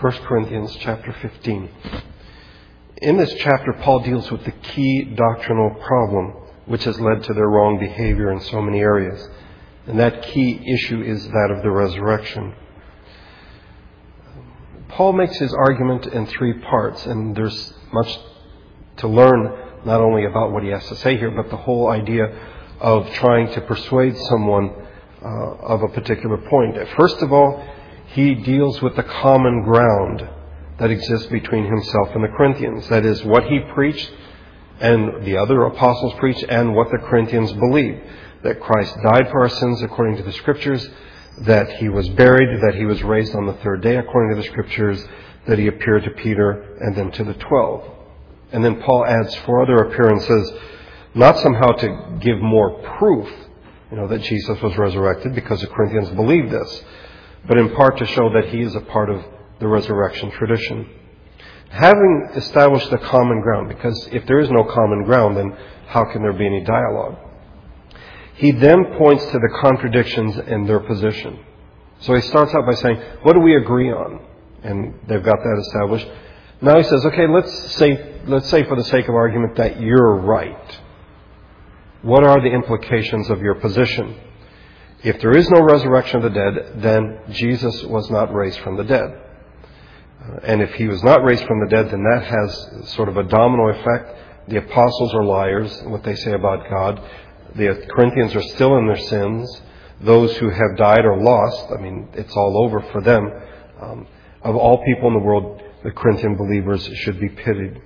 1 Corinthians chapter 15. In this chapter, Paul deals with the key doctrinal problem which has led to their wrong behavior in so many areas. And that key issue is that of the resurrection. Paul makes his argument in three parts, and there's much to learn not only about what he has to say here, but the whole idea of trying to persuade someone uh, of a particular point. First of all, he deals with the common ground that exists between himself and the Corinthians. That is, what he preached and the other apostles preached and what the Corinthians believed. That Christ died for our sins according to the Scriptures, that he was buried, that he was raised on the third day according to the Scriptures, that he appeared to Peter and then to the twelve. And then Paul adds four other appearances, not somehow to give more proof, you know, that Jesus was resurrected because the Corinthians believed this, but in part to show that he is a part of the resurrection tradition. Having established the common ground, because if there is no common ground, then how can there be any dialogue? He then points to the contradictions in their position. So he starts out by saying, What do we agree on? And they've got that established. Now he says, Okay, let's say, let's say for the sake of argument that you're right. What are the implications of your position? If there is no resurrection of the dead, then Jesus was not raised from the dead. Uh, and if he was not raised from the dead, then that has sort of a domino effect. The apostles are liars, what they say about God. The Corinthians are still in their sins. Those who have died are lost. I mean, it's all over for them. Um, of all people in the world, the Corinthian believers should be pitied.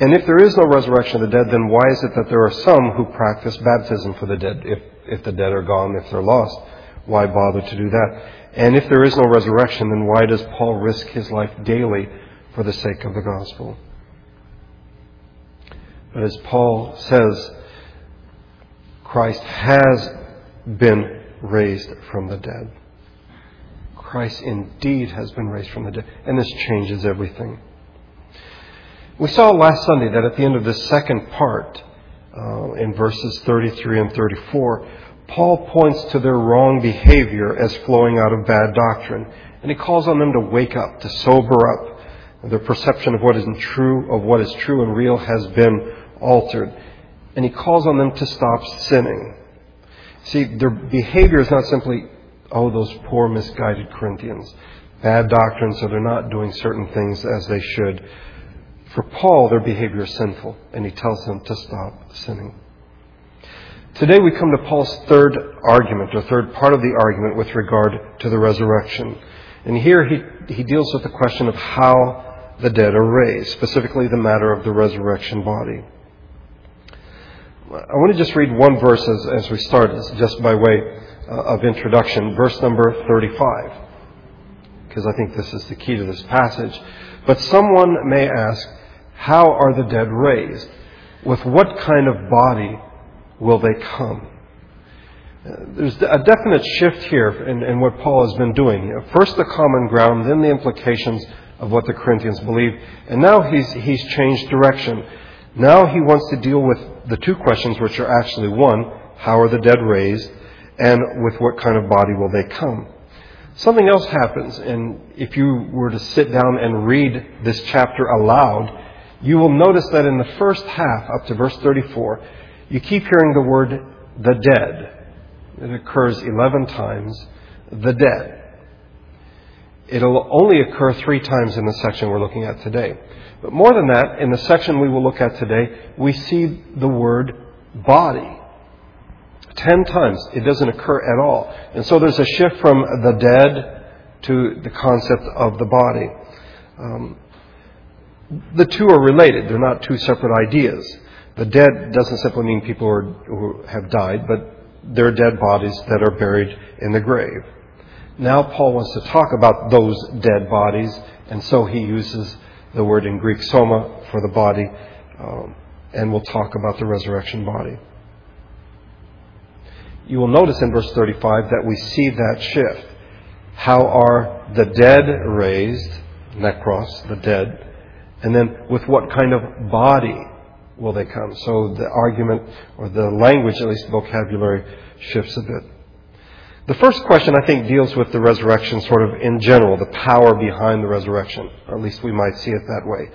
And if there is no resurrection of the dead, then why is it that there are some who practice baptism for the dead? If, if the dead are gone, if they're lost, why bother to do that? And if there is no resurrection, then why does Paul risk his life daily for the sake of the gospel? But as Paul says, Christ has been raised from the dead. Christ indeed has been raised from the dead. And this changes everything. We saw last Sunday that at the end of the second part, uh, in verses 33 and 34, Paul points to their wrong behavior as flowing out of bad doctrine. And he calls on them to wake up, to sober up. Their perception of what isn't true, of what is true and real has been altered. And he calls on them to stop sinning. See, their behavior is not simply, oh, those poor misguided Corinthians. Bad doctrine, so they're not doing certain things as they should. For Paul, their behavior is sinful, and he tells them to stop sinning. Today we come to Paul's third argument, or third part of the argument with regard to the resurrection. And here he, he deals with the question of how the dead are raised, specifically the matter of the resurrection body. I want to just read one verse as, as we start, just by way uh, of introduction, verse number 35, because I think this is the key to this passage. But someone may ask, how are the dead raised? With what kind of body will they come? There's a definite shift here in, in what Paul has been doing. First the common ground, then the implications of what the Corinthians believe, and now he's, he's changed direction. Now he wants to deal with the two questions which are actually one, how are the dead raised, and with what kind of body will they come? Something else happens, and if you were to sit down and read this chapter aloud, you will notice that in the first half, up to verse 34, you keep hearing the word the dead. It occurs 11 times, the dead. It'll only occur three times in the section we're looking at today. But more than that, in the section we will look at today, we see the word body. Ten times. It doesn't occur at all. And so there's a shift from the dead to the concept of the body. Um, the two are related. They're not two separate ideas. The dead doesn't simply mean people who, are, who have died, but they're dead bodies that are buried in the grave. Now Paul wants to talk about those dead bodies, and so he uses the word in Greek soma for the body, um, and we'll talk about the resurrection body. You will notice in verse 35 that we see that shift. How are the dead raised? Necros, the dead and then with what kind of body will they come? So the argument, or the language, at least the vocabulary, shifts a bit. The first question, I think, deals with the resurrection sort of in general, the power behind the resurrection, or at least we might see it that way.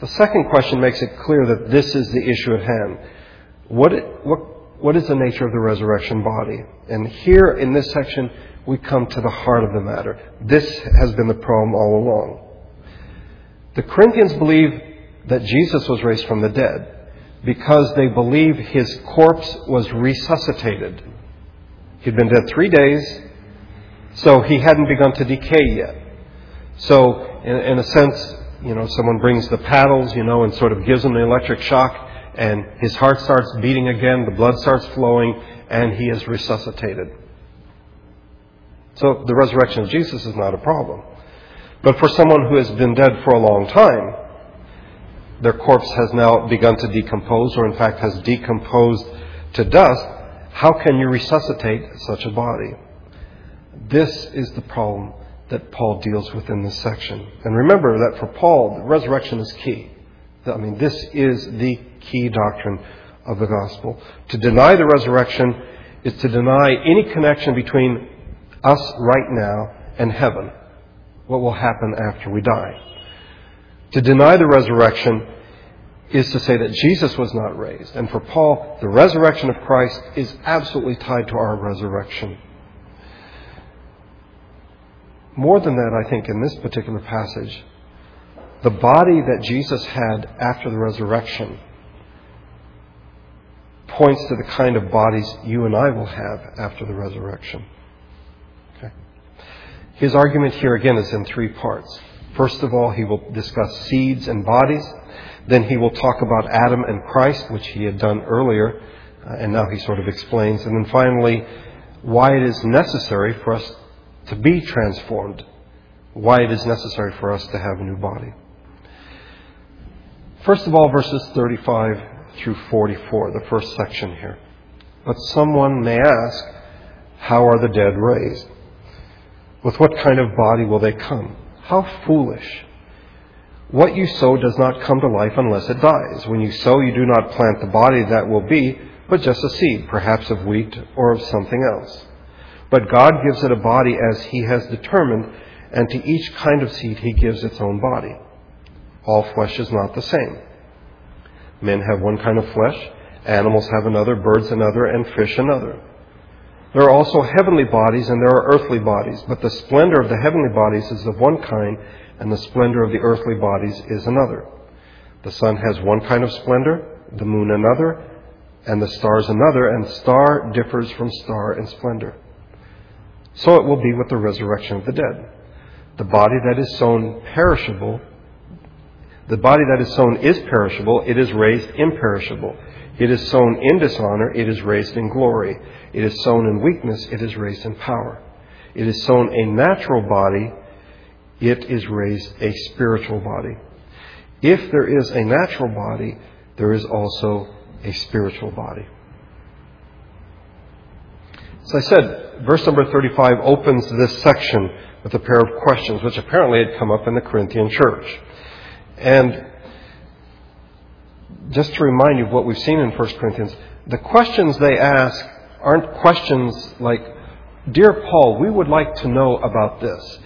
The second question makes it clear that this is the issue at hand. What, what, what is the nature of the resurrection body? And here in this section, we come to the heart of the matter. This has been the problem all along. The Corinthians believe that Jesus was raised from the dead because they believe his corpse was resuscitated. He'd been dead three days, so he hadn't begun to decay yet. So, in, in, a sense, you know, someone brings the paddles, you know, and sort of gives him the electric shock, and his heart starts beating again, the blood starts flowing, and he is resuscitated. So, the resurrection of Jesus is not a problem. But for someone who has been dead for a long time, their corpse has now begun to decompose, or in fact has decomposed to dust, how can you resuscitate such a body? This is the problem that Paul deals with in this section. And remember that for Paul, the resurrection is key. I mean, this is the key doctrine of the gospel. To deny the resurrection is to deny any connection between us right now and heaven, what will happen after we die. To deny the resurrection is to say that Jesus was not raised. And for Paul, the resurrection of Christ is absolutely tied to our resurrection. More than that, I think, in this particular passage, the body that Jesus had after the resurrection points to the kind of bodies you and I will have after the resurrection. His argument here again is in three parts. First of all, he will discuss seeds and bodies. Then he will talk about Adam and Christ, which he had done earlier, uh, and now he sort of explains. And then finally, why it is necessary for us to be transformed, why it is necessary for us to have a new body. First of all, verses 35 through 44, the first section here. But someone may ask, How are the dead raised? With what kind of body will they come? How foolish! What you sow does not come to life unless it dies. When you sow, you do not plant the body that will be, but just a seed, perhaps of wheat or of something else. But God gives it a body as He has determined, and to each kind of seed He gives its own body. All flesh is not the same. Men have one kind of flesh, animals have another, birds another, and fish another. There are also heavenly bodies and there are earthly bodies, but the splendor of the heavenly bodies is of one kind, and the splendor of the earthly bodies is another. The sun has one kind of splendor, the moon another, and the stars another, and star differs from star in splendor. So it will be with the resurrection of the dead. The body that is sown perishable, the body that is sown is perishable, it is raised imperishable. It is sown in dishonor, it is raised in glory. It is sown in weakness, it is raised in power. It is sown a natural body, it is raised a spiritual body. If there is a natural body, there is also a spiritual body. As I said, verse number 35 opens this section with a pair of questions which apparently had come up in the Corinthian church. And just to remind you of what we've seen in 1 Corinthians, the questions they ask aren't questions like, Dear Paul, we would like to know about this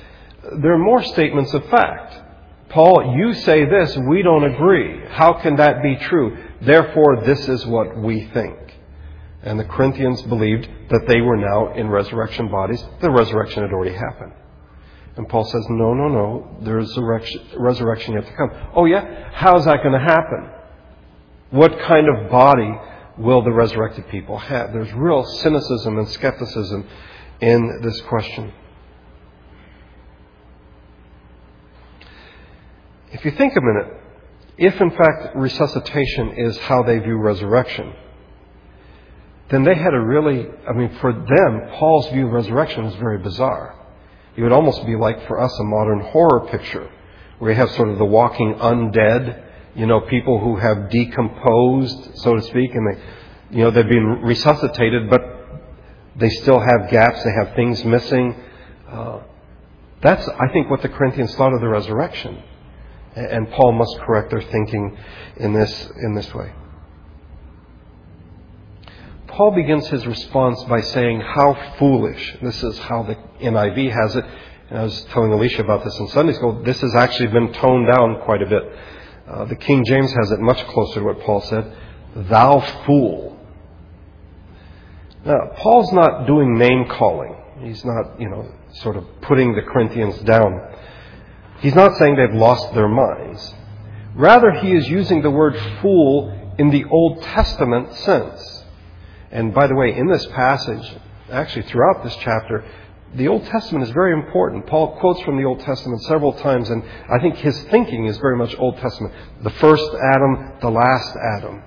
they're more statements of fact. Paul, you say this, we don't agree. How can that be true? Therefore, this is what we think. And the Corinthians believed that they were now in resurrection bodies. The resurrection had already happened. And Paul says, no, no, no, there's a resurrection yet to come. Oh yeah? How's that going to happen? What kind of body will the resurrected people have? There's real cynicism and skepticism in this question. If you think a minute, if in fact resuscitation is how they view resurrection, then they had a really, I mean, for them, Paul's view of resurrection is very bizarre. It would almost be like for us a modern horror picture, where you have sort of the walking undead, you know, people who have decomposed, so to speak, and they, you know, they've been resuscitated, but they still have gaps, they have things missing. Uh, that's, I think, what the Corinthians thought of the resurrection. And Paul must correct their thinking in this, in this way. Paul begins his response by saying, How foolish. This is how the NIV has it. And I was telling Alicia about this in Sunday school. This has actually been toned down quite a bit. Uh, the King James has it much closer to what Paul said. Thou fool. Now, Paul's not doing name calling. He's not, you know, sort of putting the Corinthians down. He's not saying they've lost their minds. Rather, he is using the word fool in the Old Testament sense. And by the way, in this passage, actually throughout this chapter, the Old Testament is very important. Paul quotes from the Old Testament several times, and I think his thinking is very much Old Testament. The first Adam, the last Adam.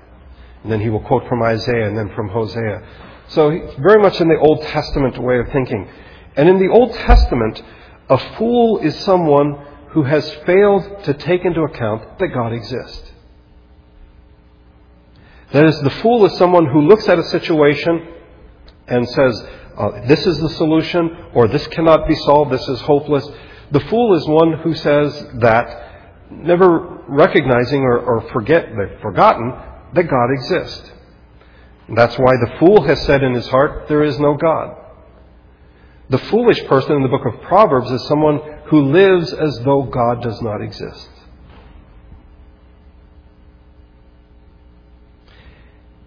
And then he will quote from Isaiah and then from Hosea. So he's very much in the Old Testament way of thinking. And in the Old Testament, a fool is someone who has failed to take into account that God exists. That is, the fool is someone who looks at a situation and says, uh, this is the solution, or this cannot be solved, this is hopeless. The fool is one who says that, never recognizing or, or forget, forgotten that God exists. That's why the fool has said in his heart, there is no God. The foolish person in the book of Proverbs is someone who lives as though God does not exist.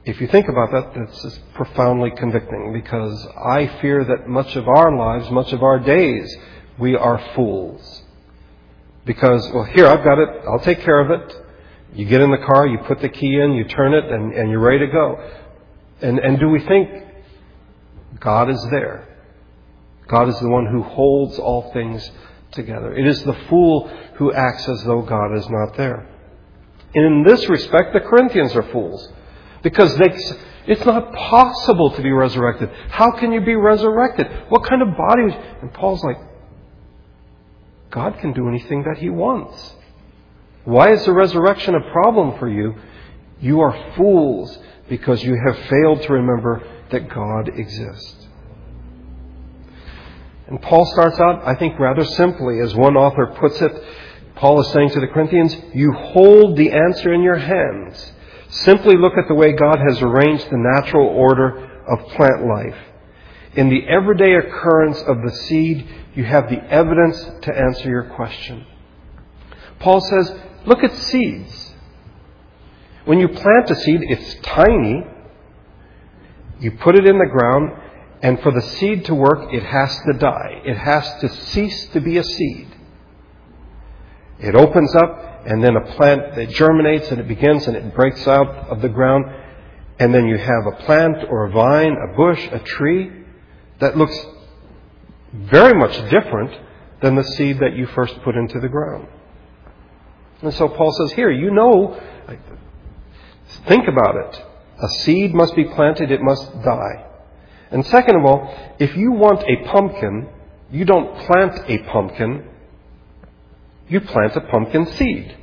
If you think about that, that's profoundly convicting because I fear that much of our lives, much of our days, we are fools. Because, well, here, I've got it, I'll take care of it. You get in the car, you put the key in, you turn it, and, and you're ready to go. And, and do we think God is there? God is the one who holds all things together. It is the fool who acts as though God is not there. In this respect, the Corinthians are fools. Because they, it's not possible to be resurrected. How can you be resurrected? What kind of body? And Paul's like, God can do anything that he wants. Why is the resurrection a problem for you? You are fools because you have failed to remember that God exists. And Paul starts out, I think, rather simply. As one author puts it, Paul is saying to the Corinthians, You hold the answer in your hands. Simply look at the way God has arranged the natural order of plant life. In the everyday occurrence of the seed, you have the evidence to answer your question. Paul says, look at seeds. When you plant a seed, it's tiny. You put it in the ground, and for the seed to work, it has to die. It has to cease to be a seed. It opens up, and then a plant that germinates and it begins and it breaks out of the ground. And then you have a plant or a vine, a bush, a tree that looks very much different than the seed that you first put into the ground. And so Paul says, here, you know, think about it. A seed must be planted, it must die. And second of all, if you want a pumpkin, you don't plant a pumpkin, you plant a pumpkin seed.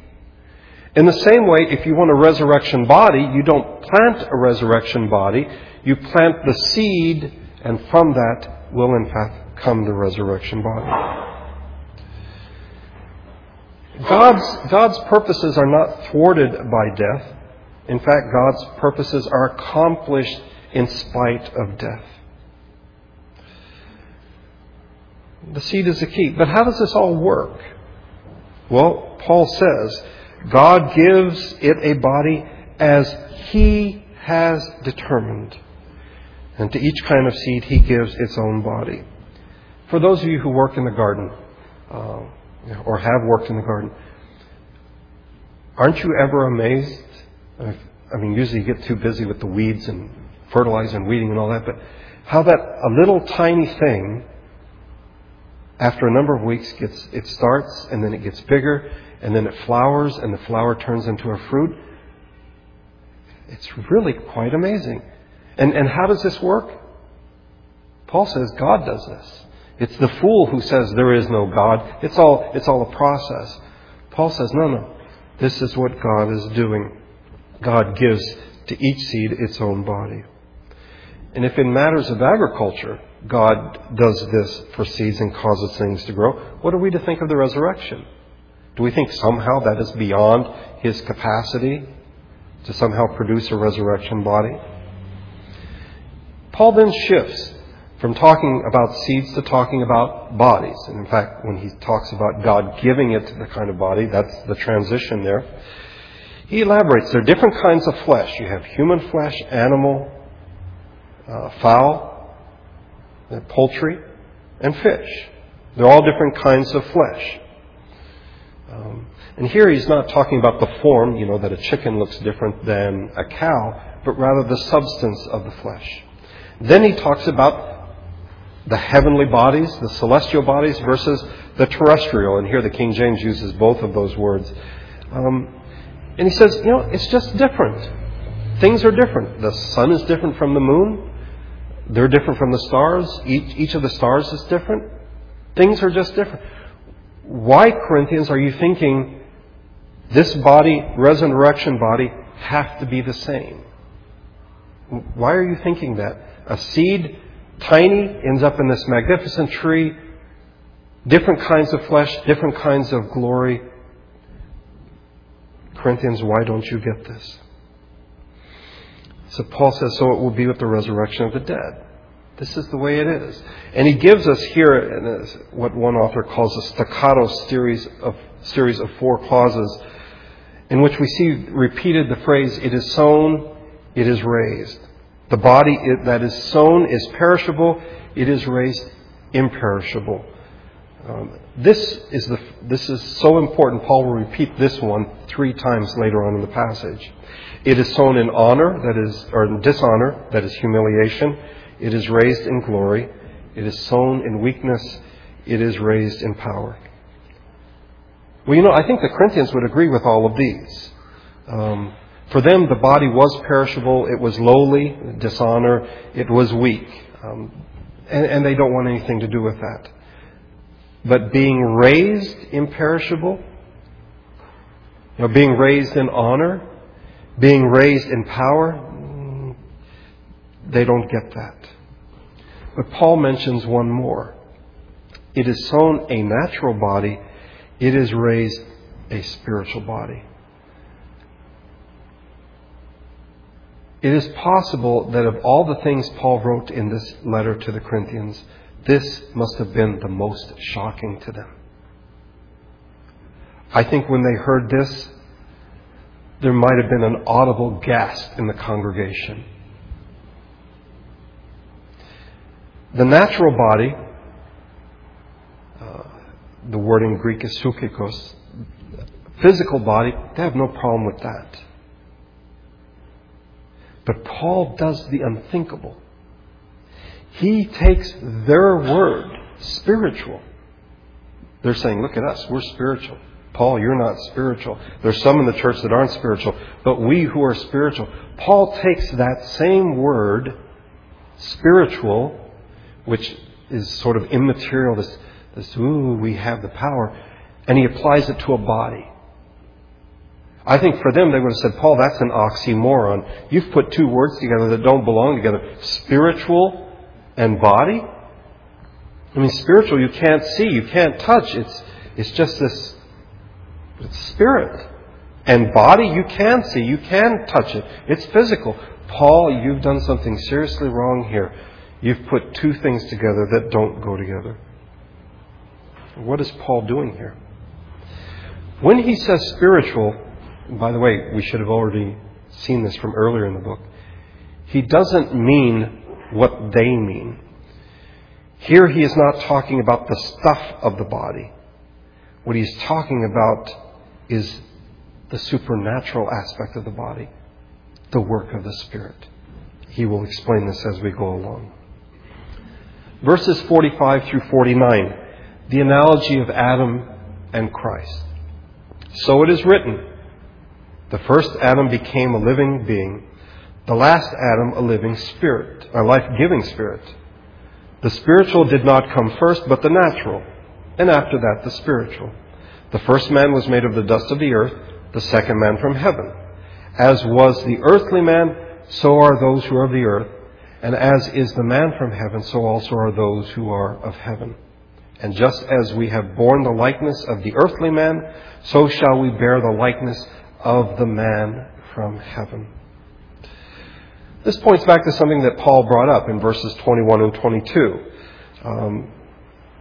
In the same way, if you want a resurrection body, you don't plant a resurrection body, you plant the seed, and from that will in fact come the resurrection body. God's, God's purposes are not thwarted by death. In fact, God's purposes are accomplished in spite of death. The seed is the key. But how does this all work? Well, Paul says, God gives it a body as He has determined. And to each kind of seed, He gives its own body. For those of you who work in the garden, uh, or have worked in the garden, aren't you ever amazed? I mean, usually you get too busy with the weeds and fertilizing and weeding and all that, but how that a little tiny thing after a number of weeks, gets, it starts and then it gets bigger and then it flowers and the flower turns into a fruit. It's really quite amazing. And, and how does this work? Paul says God does this. It's the fool who says there is no God. It's all, it's all a process. Paul says, no, no. This is what God is doing. God gives to each seed its own body. And if in matters of agriculture, God does this for seeds and causes things to grow, what are we to think of the resurrection? Do we think somehow that is beyond his capacity to somehow produce a resurrection body? Paul then shifts from talking about seeds to talking about bodies. And in fact, when he talks about God giving it the kind of body, that's the transition there. He elaborates there are different kinds of flesh. You have human flesh, animal, uh, fowl, poultry, and fish. They're all different kinds of flesh. Um, and here he's not talking about the form, you know, that a chicken looks different than a cow, but rather the substance of the flesh. Then he talks about the heavenly bodies, the celestial bodies, versus the terrestrial. And here the King James uses both of those words. Um, and he says, you know, it's just different. Things are different. The sun is different from the moon. They're different from the stars. Each, each of the stars is different. Things are just different. Why, Corinthians, are you thinking this body, resurrection body, have to be the same? Why are you thinking that? A seed, tiny, ends up in this magnificent tree, different kinds of flesh, different kinds of glory. Corinthians, why don't you get this? So Paul says, so it will be with the resurrection of the dead. This is the way it is. And he gives us here what one author calls a staccato series of, series of four clauses in which we see repeated the phrase, it is sown, it is raised. The body that is sown is perishable, it is raised imperishable. Um, this is the, this is so important. Paul will repeat this one three times later on in the passage. It is sown in honor, that is, or in dishonor, that is humiliation. It is raised in glory. It is sown in weakness. It is raised in power. Well, you know, I think the Corinthians would agree with all of these. Um, for them, the body was perishable. It was lowly, dishonor. It was weak. Um, and, and they don't want anything to do with that. But being raised imperishable, you know, being raised in honor, being raised in power, they don't get that. But Paul mentions one more. It is sown a natural body, it is raised a spiritual body. It is possible that of all the things Paul wrote in this letter to the Corinthians, this must have been the most shocking to them. I think when they heard this, there might have been an audible gasp in the congregation. The natural body, uh, the word in Greek is psychikos, physical body, they have no problem with that. But Paul does the unthinkable. He takes their word, spiritual. They're saying, look at us, we're spiritual. Paul, you're not spiritual. There's some in the church that aren't spiritual, but we who are spiritual. Paul takes that same word, spiritual, which is sort of immaterial, this, this, ooh, we have the power, and he applies it to a body. I think for them, they would have said, Paul, that's an oxymoron. You've put two words together that don't belong together spiritual and body. I mean, spiritual you can't see, you can't touch. It's, it's just this it's spirit. And body you can see, you can touch it. It's physical. Paul, you've done something seriously wrong here. You've put two things together that don't go together. What is Paul doing here? When he says spiritual, by the way, we should have already seen this from earlier in the book, he doesn't mean what they mean. Here he is not talking about the stuff of the body. What he's talking about is the supernatural aspect of the body, the work of the Spirit. He will explain this as we go along. Verses 45 through 49, the analogy of Adam and Christ. So it is written the first Adam became a living being, the last Adam a living spirit, a life giving spirit. The spiritual did not come first, but the natural, and after that the spiritual. The first man was made of the dust of the earth, the second man from heaven. As was the earthly man, so are those who are of the earth. And as is the man from heaven, so also are those who are of heaven. And just as we have borne the likeness of the earthly man, so shall we bear the likeness of the man from heaven. This points back to something that Paul brought up in verses 21 and 22. Um,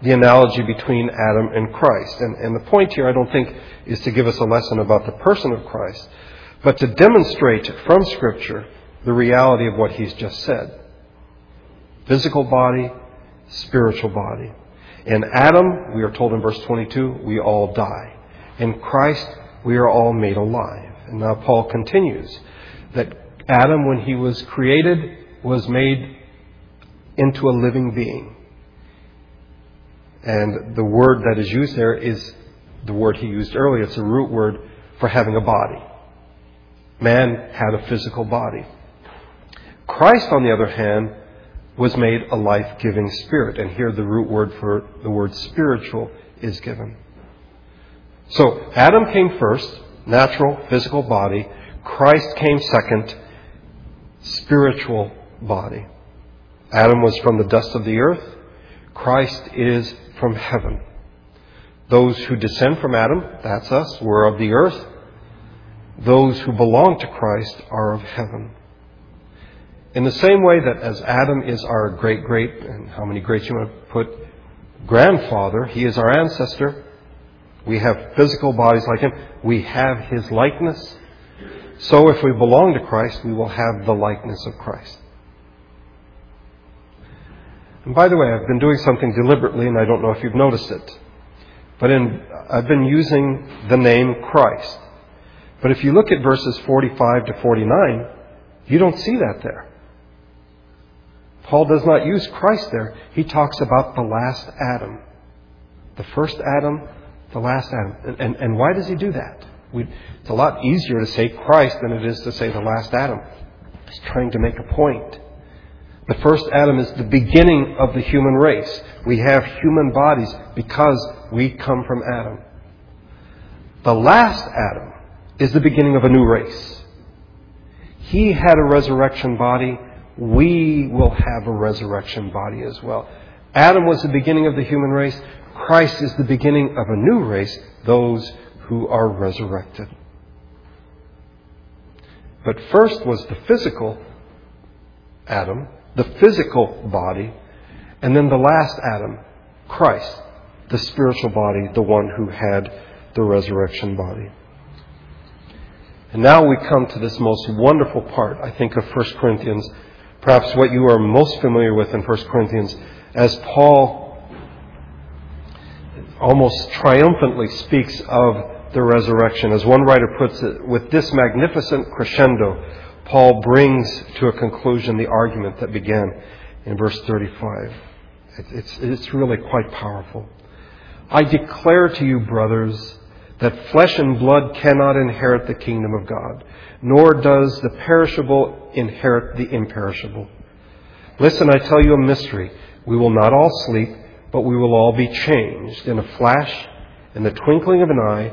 the analogy between Adam and Christ. And, and the point here, I don't think, is to give us a lesson about the person of Christ, but to demonstrate from Scripture the reality of what he's just said physical body, spiritual body. In Adam, we are told in verse 22, we all die. In Christ, we are all made alive. And now Paul continues that Adam, when he was created, was made into a living being. And the word that is used there is the word he used earlier. It's a root word for having a body. Man had a physical body. Christ, on the other hand, was made a life giving spirit. And here the root word for the word spiritual is given. So Adam came first, natural, physical body. Christ came second, spiritual body. Adam was from the dust of the earth. Christ is from heaven. Those who descend from Adam, that's us, we're of the earth. Those who belong to Christ are of heaven. In the same way that as Adam is our great great, and how many greats you want to put, grandfather, he is our ancestor. We have physical bodies like him. We have his likeness. So if we belong to Christ, we will have the likeness of Christ. And by the way, I've been doing something deliberately, and I don't know if you've noticed it. But in, I've been using the name Christ. But if you look at verses 45 to 49, you don't see that there. Paul does not use Christ there. He talks about the last Adam. The first Adam, the last Adam. And, and, and why does he do that? We, it's a lot easier to say Christ than it is to say the last Adam. He's trying to make a point. The first Adam is the beginning of the human race. We have human bodies because we come from Adam. The last Adam is the beginning of a new race. He had a resurrection body. We will have a resurrection body as well. Adam was the beginning of the human race. Christ is the beginning of a new race, those who are resurrected. But first was the physical Adam, the physical body, and then the last Adam, Christ, the spiritual body, the one who had the resurrection body. And now we come to this most wonderful part, I think, of 1 Corinthians, perhaps what you are most familiar with in 1 Corinthians, as Paul almost triumphantly speaks of the resurrection. As one writer puts it, with this magnificent crescendo, Paul brings to a conclusion the argument that began in verse 35. It's, it's really quite powerful. I declare to you, brothers, that flesh and blood cannot inherit the kingdom of God, nor does the perishable inherit the imperishable. Listen, I tell you a mystery. We will not all sleep, but we will all be changed in a flash, in the twinkling of an eye,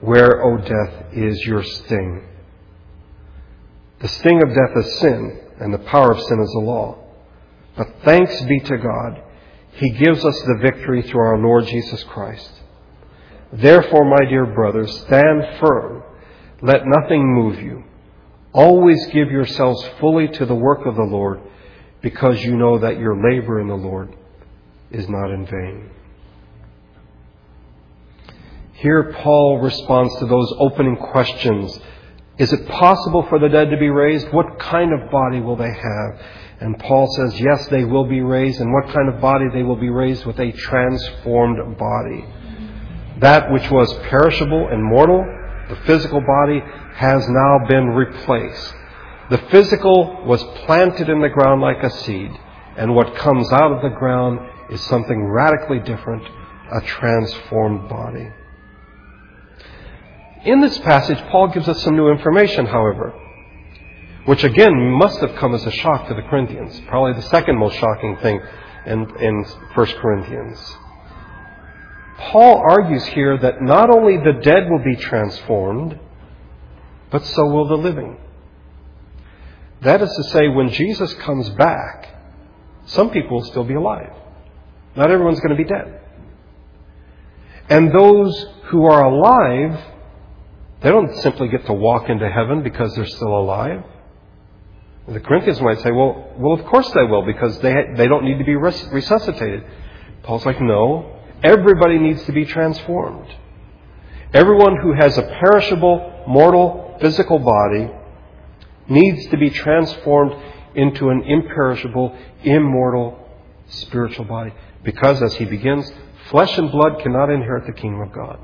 Where, O death, is your sting? The sting of death is sin, and the power of sin is the law. But thanks be to God, He gives us the victory through our Lord Jesus Christ. Therefore, my dear brothers, stand firm. Let nothing move you. Always give yourselves fully to the work of the Lord, because you know that your labor in the Lord is not in vain. Here, Paul responds to those opening questions is it possible for the dead to be raised? What kind of body will they have? And Paul says, yes, they will be raised. And what kind of body? They will be raised with a transformed body. That which was perishable and mortal, the physical body, has now been replaced. The physical was planted in the ground like a seed, and what comes out of the ground is something radically different, a transformed body. In this passage, Paul gives us some new information, however. which again must have come as a shock to the Corinthians. Probably the second most shocking thing in, in 1 Corinthians. Paul argues here that not only the dead will be transformed, but so will the living. That is to say, when Jesus comes back, some people will still be alive. Not everyone's going to be dead. And those who are alive, they don't simply get to walk into heaven because they're still alive. The Corinthians might say, well, well, of course they will because they, they don't need to be resuscitated. Paul's like, no, everybody needs to be transformed. Everyone who has a perishable, mortal, physical body needs to be transformed into an imperishable, immortal, spiritual body. Because, as he begins, flesh and blood cannot inherit the kingdom of God.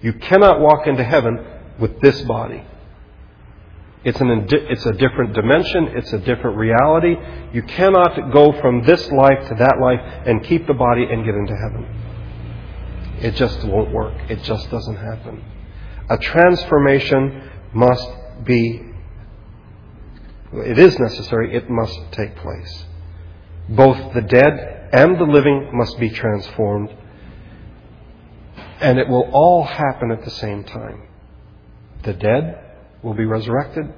You cannot walk into heaven with this body. It's, an, it's a different dimension. It's a different reality. You cannot go from this life to that life and keep the body and get into heaven. It just won't work. It just doesn't happen. A transformation must be, it is necessary, it must take place. Both the dead and the living must be transformed, and it will all happen at the same time. The dead will be resurrected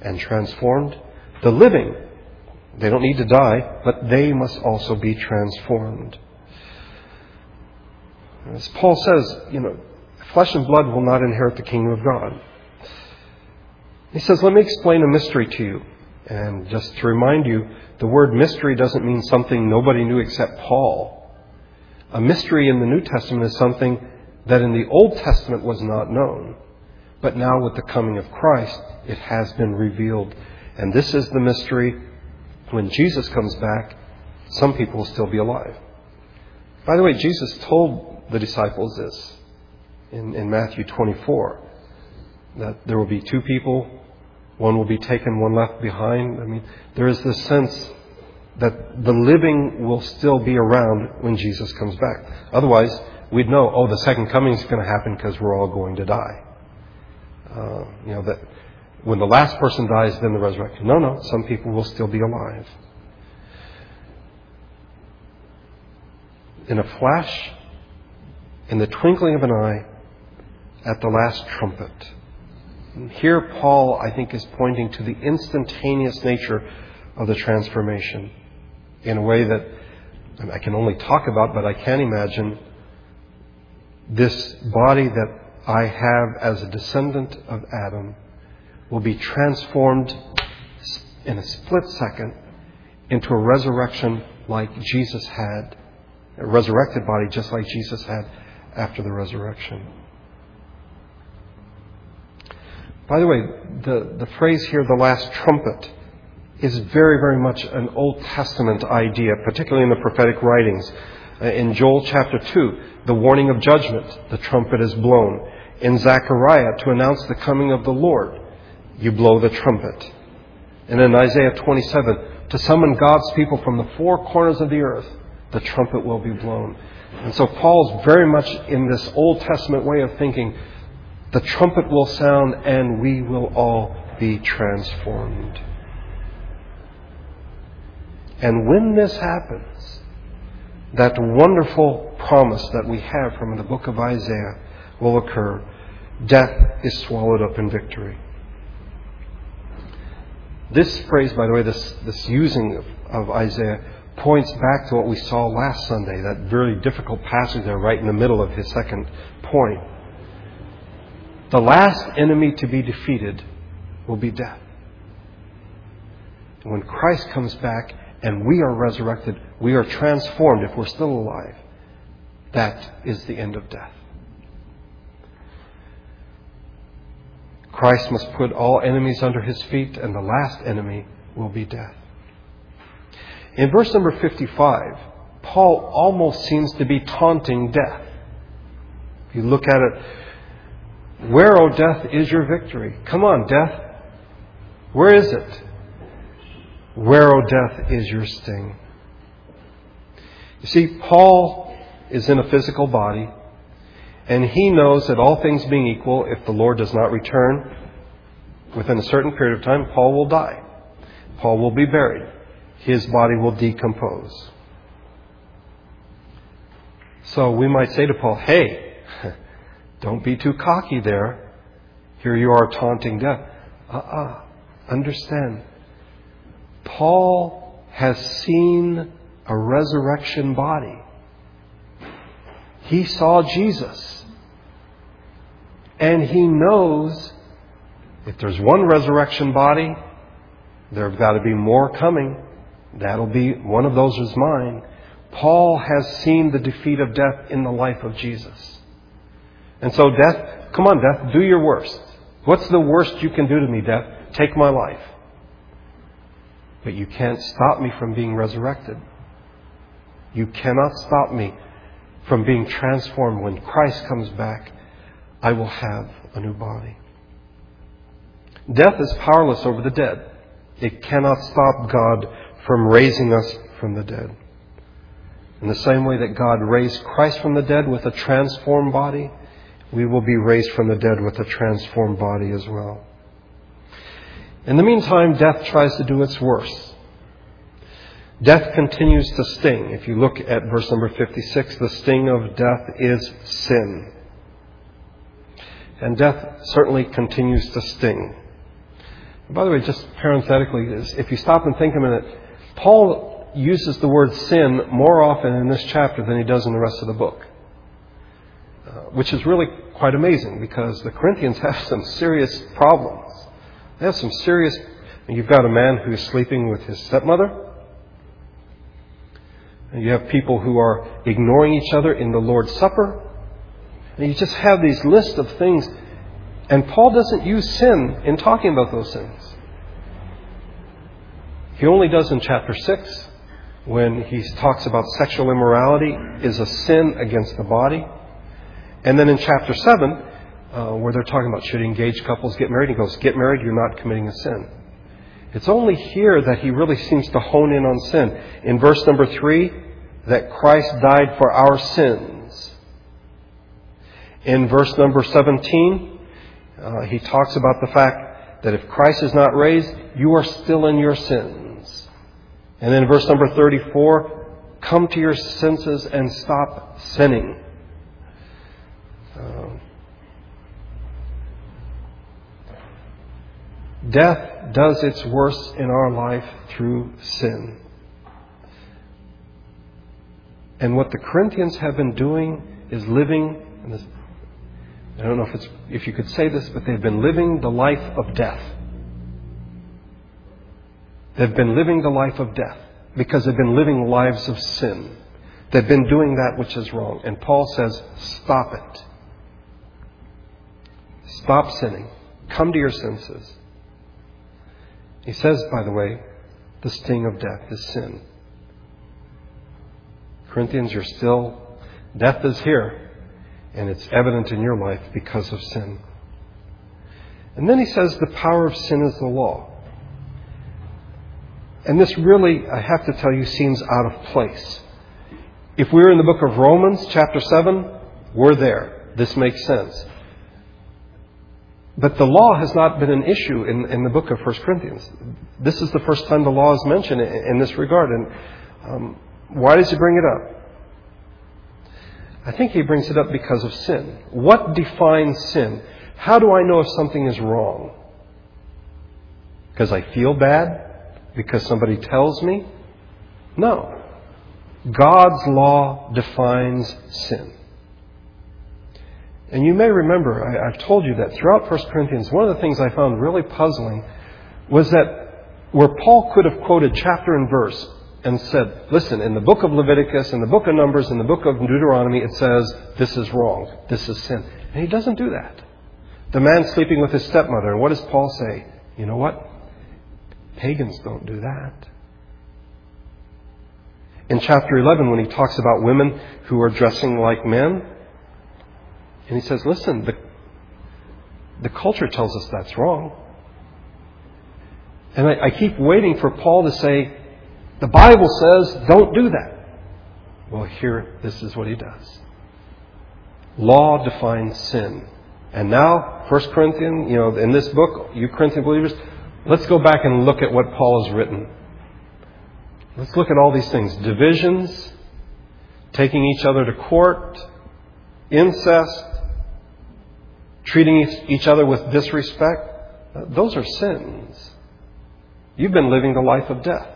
and transformed. The living, they don't need to die, but they must also be transformed. As Paul says, you know, flesh and blood will not inherit the kingdom of God. He says, let me explain a mystery to you. And just to remind you, the word mystery doesn't mean something nobody knew except Paul. A mystery in the New Testament is something that in the Old Testament was not known. But now, with the coming of Christ, it has been revealed. And this is the mystery. When Jesus comes back, some people will still be alive. By the way, Jesus told the disciples this in, in Matthew 24 that there will be two people, one will be taken, one left behind. I mean, there is this sense that the living will still be around when Jesus comes back. Otherwise, we'd know, oh, the second coming is going to happen because we're all going to die. Uh, you know, that when the last person dies, then the resurrection. No, no, some people will still be alive. In a flash, in the twinkling of an eye, at the last trumpet. And here, Paul, I think, is pointing to the instantaneous nature of the transformation in a way that I can only talk about, but I can imagine this body that I have as a descendant of Adam will be transformed in a split second into a resurrection like Jesus had, a resurrected body just like Jesus had after the resurrection. By the way, the, the phrase here, the last trumpet, is very, very much an Old Testament idea, particularly in the prophetic writings. Uh, in Joel chapter 2, the warning of judgment, the trumpet is blown. In Zechariah, to announce the coming of the Lord, you blow the trumpet. And in Isaiah 27, to summon God's people from the four corners of the earth, the trumpet will be blown. And so Paul's very much in this Old Testament way of thinking. The trumpet will sound and we will all be transformed. And when this happens, that wonderful promise that we have from the book of Isaiah will occur. Death is swallowed up in victory. This phrase, by the way, this, this using of, of Isaiah points back to what we saw last Sunday, that very difficult passage there right in the middle of his second point. The last enemy to be defeated will be death. When Christ comes back, and we are resurrected, we are transformed if we're still alive. That is the end of death. Christ must put all enemies under his feet, and the last enemy will be death. In verse number 55, Paul almost seems to be taunting death. If you look at it, where, O death, is your victory? Come on, death. Where is it? Where, O death, is your sting? You see, Paul is in a physical body, and he knows that all things being equal, if the Lord does not return, within a certain period of time, Paul will die. Paul will be buried. His body will decompose. So we might say to Paul, hey, don't be too cocky there. Here you are taunting death. Uh uh-uh. uh Understand. Paul has seen a resurrection body. He saw Jesus. And he knows if there's one resurrection body, there have got to be more coming. That'll be one of those is mine. Paul has seen the defeat of death in the life of Jesus. And so, death, come on, death, do your worst. What's the worst you can do to me, death? Take my life. But you can't stop me from being resurrected. You cannot stop me from being transformed. When Christ comes back, I will have a new body. Death is powerless over the dead. It cannot stop God from raising us from the dead. In the same way that God raised Christ from the dead with a transformed body, we will be raised from the dead with a transformed body as well. In the meantime, death tries to do its worst. Death continues to sting. If you look at verse number 56, the sting of death is sin. And death certainly continues to sting. By the way, just parenthetically, if you stop and think a minute, Paul uses the word sin more often in this chapter than he does in the rest of the book. Uh, which is really quite amazing because the Corinthians have some serious problems. They have some serious. You've got a man who's sleeping with his stepmother. And you have people who are ignoring each other in the Lord's Supper. And you just have these lists of things. And Paul doesn't use sin in talking about those things. He only does in chapter 6 when he talks about sexual immorality is a sin against the body. And then in chapter 7, uh, where they're talking about should engaged couples get married, he goes, Get married, you're not committing a sin. It's only here that he really seems to hone in on sin. In verse number 3, that Christ died for our sins. In verse number 17, uh, he talks about the fact that if Christ is not raised, you are still in your sins. And then verse number 34, come to your senses and stop sinning. Um, death does its worst in our life through sin. And what the Corinthians have been doing is living, this, I don't know if, it's, if you could say this, but they've been living the life of death. They've been living the life of death because they've been living lives of sin. They've been doing that which is wrong. And Paul says, stop it. Stop sinning. Come to your senses. He says, by the way, the sting of death is sin. Corinthians, you're still, death is here, and it's evident in your life because of sin. And then he says, the power of sin is the law. And this really, I have to tell you, seems out of place. If we were in the book of Romans, chapter 7, we're there. This makes sense. But the law has not been an issue in, in the book of 1 Corinthians. This is the first time the law is mentioned in, in this regard. And um, why does he bring it up? I think he brings it up because of sin. What defines sin? How do I know if something is wrong? Because I feel bad? Because somebody tells me? No. God's law defines sin. And you may remember, I, have told you that throughout 1 Corinthians, one of the things I found really puzzling was that where Paul could have quoted chapter and verse and said, listen, in the book of Leviticus, in the book of Numbers, in the book of Deuteronomy, it says, this is wrong, this is sin. And he doesn't do that. The man sleeping with his stepmother, and what does Paul say? You know what? Pagans don't do that. In chapter 11, when he talks about women who are dressing like men, and he says, listen, the, the culture tells us that's wrong. And I, I keep waiting for Paul to say, the Bible says don't do that. Well, here, this is what he does. Law defines sin. And now, 1 Corinthians, you know, in this book, you Corinthian believers, let's go back and look at what Paul has written. Let's look at all these things divisions, taking each other to court, incest, treating each other with disrespect. Those are sins. You've been living the life of death.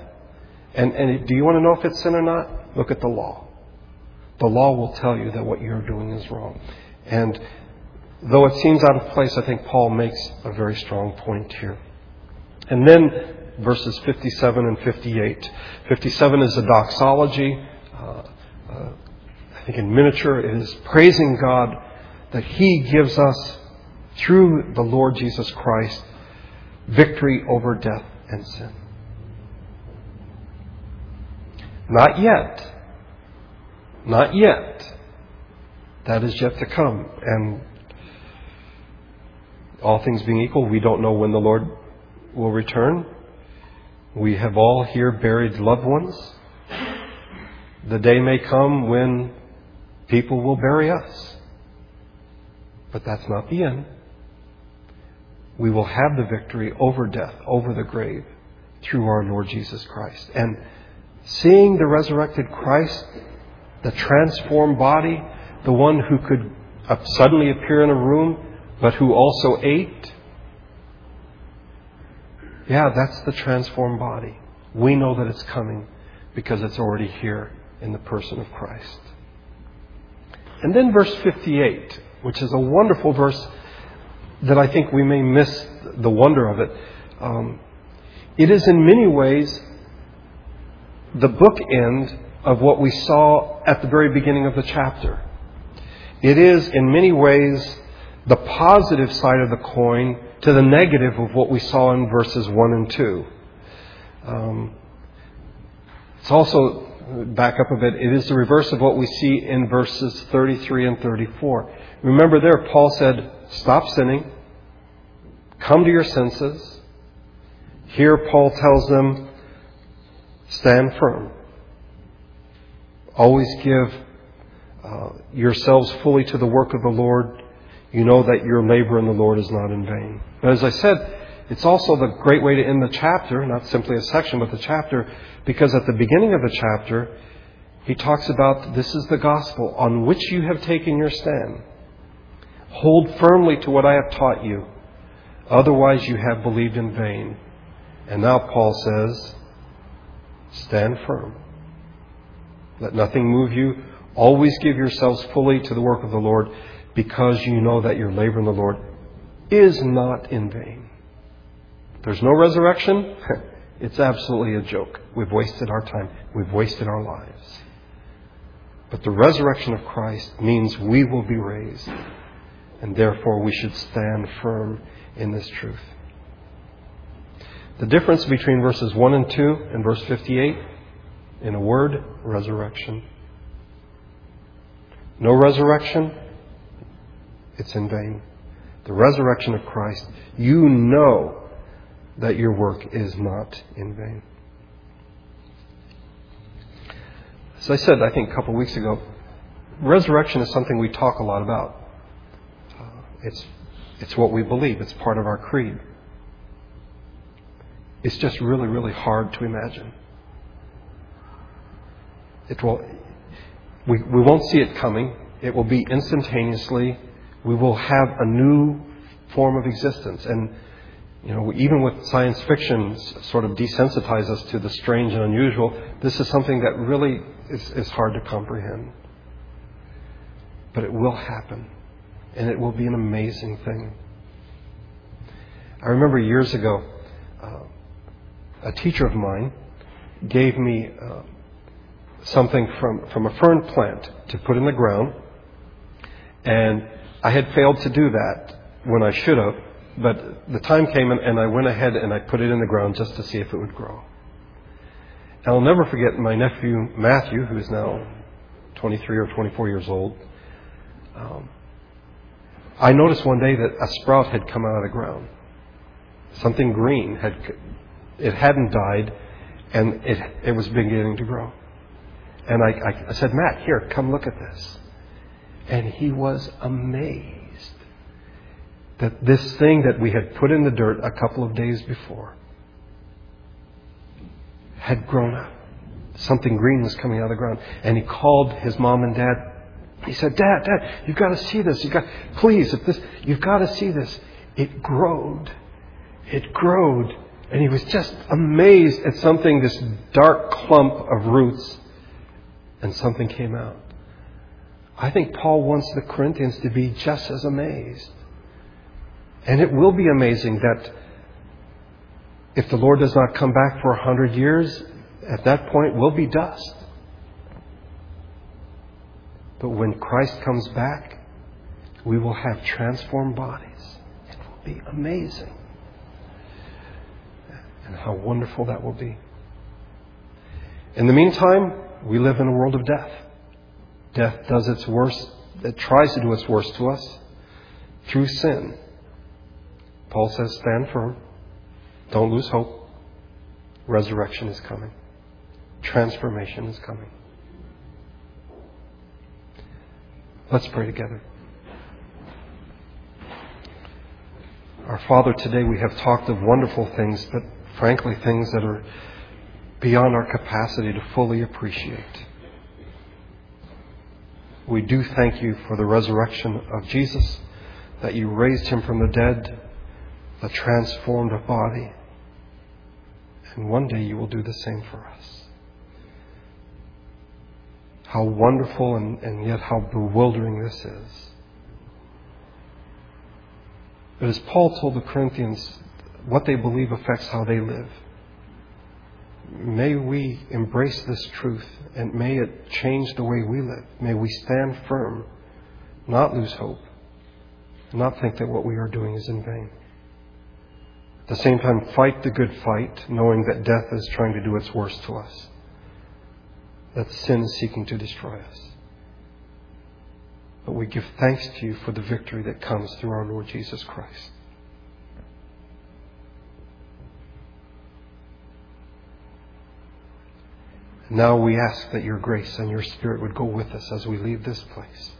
And, and do you want to know if it's sin or not? Look at the law. The law will tell you that what you're doing is wrong. And though it seems out of place, I think Paul makes a very strong point here. And then verses 57 and 58. 57 is a doxology. Uh, uh, I think in miniature it is praising God that He gives us, through the Lord Jesus Christ, victory over death and sin. Not yet. Not yet. That is yet to come. And all things being equal, we don't know when the Lord will return. We have all here buried loved ones. The day may come when people will bury us. But that's not the end. We will have the victory over death, over the grave, through our Lord Jesus Christ. And seeing the resurrected Christ, the transformed body, the one who could suddenly appear in a room, but who also ate, yeah, that's the transformed body. We know that it's coming because it's already here in the person of Christ. And then verse 58, which is a wonderful verse that I think we may miss the wonder of it. Um, it is in many ways the bookend of what we saw at the very beginning of the chapter. It is in many ways the positive side of the coin to the negative of what we saw in verses 1 and 2. Um, it's also, back up a bit, it is the reverse of what we see in verses 33 and 34. Remember there, Paul said, Stop sinning, come to your senses. Here, Paul tells them, Stand firm. Always give uh, yourselves fully to the work of the Lord you know that your labor in the Lord is not in vain. But as I said, it's also the great way to end the chapter, not simply a section, but the chapter, because at the beginning of the chapter, he talks about this is the gospel on which you have taken your stand. Hold firmly to what I have taught you, otherwise you have believed in vain. And now Paul says, stand firm. Let nothing move you. Always give yourselves fully to the work of the Lord because you know that your labor in the Lord is not in vain. There's no resurrection. It's absolutely a joke. We've wasted our time. We've wasted our lives. But the resurrection of Christ means we will be raised. And therefore we should stand firm in this truth. The difference between verses 1 and 2 and verse 58, in a word, resurrection. No resurrection, it's in vain. The resurrection of Christ, you know that your work is not in vain. As I said, I think a couple of weeks ago, resurrection is something we talk a lot about. It's, it's what we believe, it's part of our creed. It's just really, really hard to imagine. It will, we, we won't see it coming. It will be instantaneously we will have a new form of existence. And, you know, even with science fiction sort of desensitize us to the strange and unusual, this is something that really is, is hard to comprehend. But it will happen. And it will be an amazing thing. I remember years ago, uh, a teacher of mine gave me uh, something from, from a fern plant to put in the ground. And I had failed to do that when I should have, but the time came and I went ahead and I put it in the ground just to see if it would grow. And I'll never forget my nephew Matthew, who is now 23 or 24 years old. Um, I noticed one day that a sprout had come out of the ground. Something green had, it hadn't died, and it, it was beginning to grow. And I, I said, Matt, here, come look at this. And he was amazed. that this thing that we had put in the dirt a couple of days before had grown up. Something green was coming out of the ground. And he called his mom and dad. He said, Dad, Dad, you've got to see this. You've got, please, if this, you've got to see this. It growed. It growed. And he was just amazed at something, this dark clump of roots, and something came out. I think Paul wants the Corinthians to be just as amazed. And it will be amazing that if the Lord does not come back for a hundred years, at that point we'll be dust. But when Christ comes back, we will have transformed bodies. It will be amazing. And how wonderful that will be. In the meantime, we live in a world of death. Death does its worst, it tries to do its worst to us through sin. Paul says, stand firm. Don't lose hope. Resurrection is coming. Transformation is coming. Let's pray together. Our Father, today we have talked of wonderful things, but frankly, things that are beyond our capacity to fully appreciate. We do thank you for the resurrection of Jesus, that you raised him from the dead, a transformed body. And one day you will do the same for us. How wonderful and, and yet how bewildering this is. But as Paul told the Corinthians, what they believe affects how they live. May we embrace this truth and may it change the way we live. May we stand firm, not lose hope, not think that what we are doing is in vain. At the same time, fight the good fight, knowing that death is trying to do its worst to us, that sin is seeking to destroy us. But we give thanks to you for the victory that comes through our Lord Jesus Christ. Now we ask that your grace and your Spirit would go with us as we leave this place.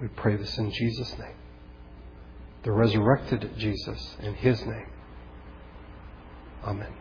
We pray this in Jesus' name. The resurrected Jesus, in his name. Amen.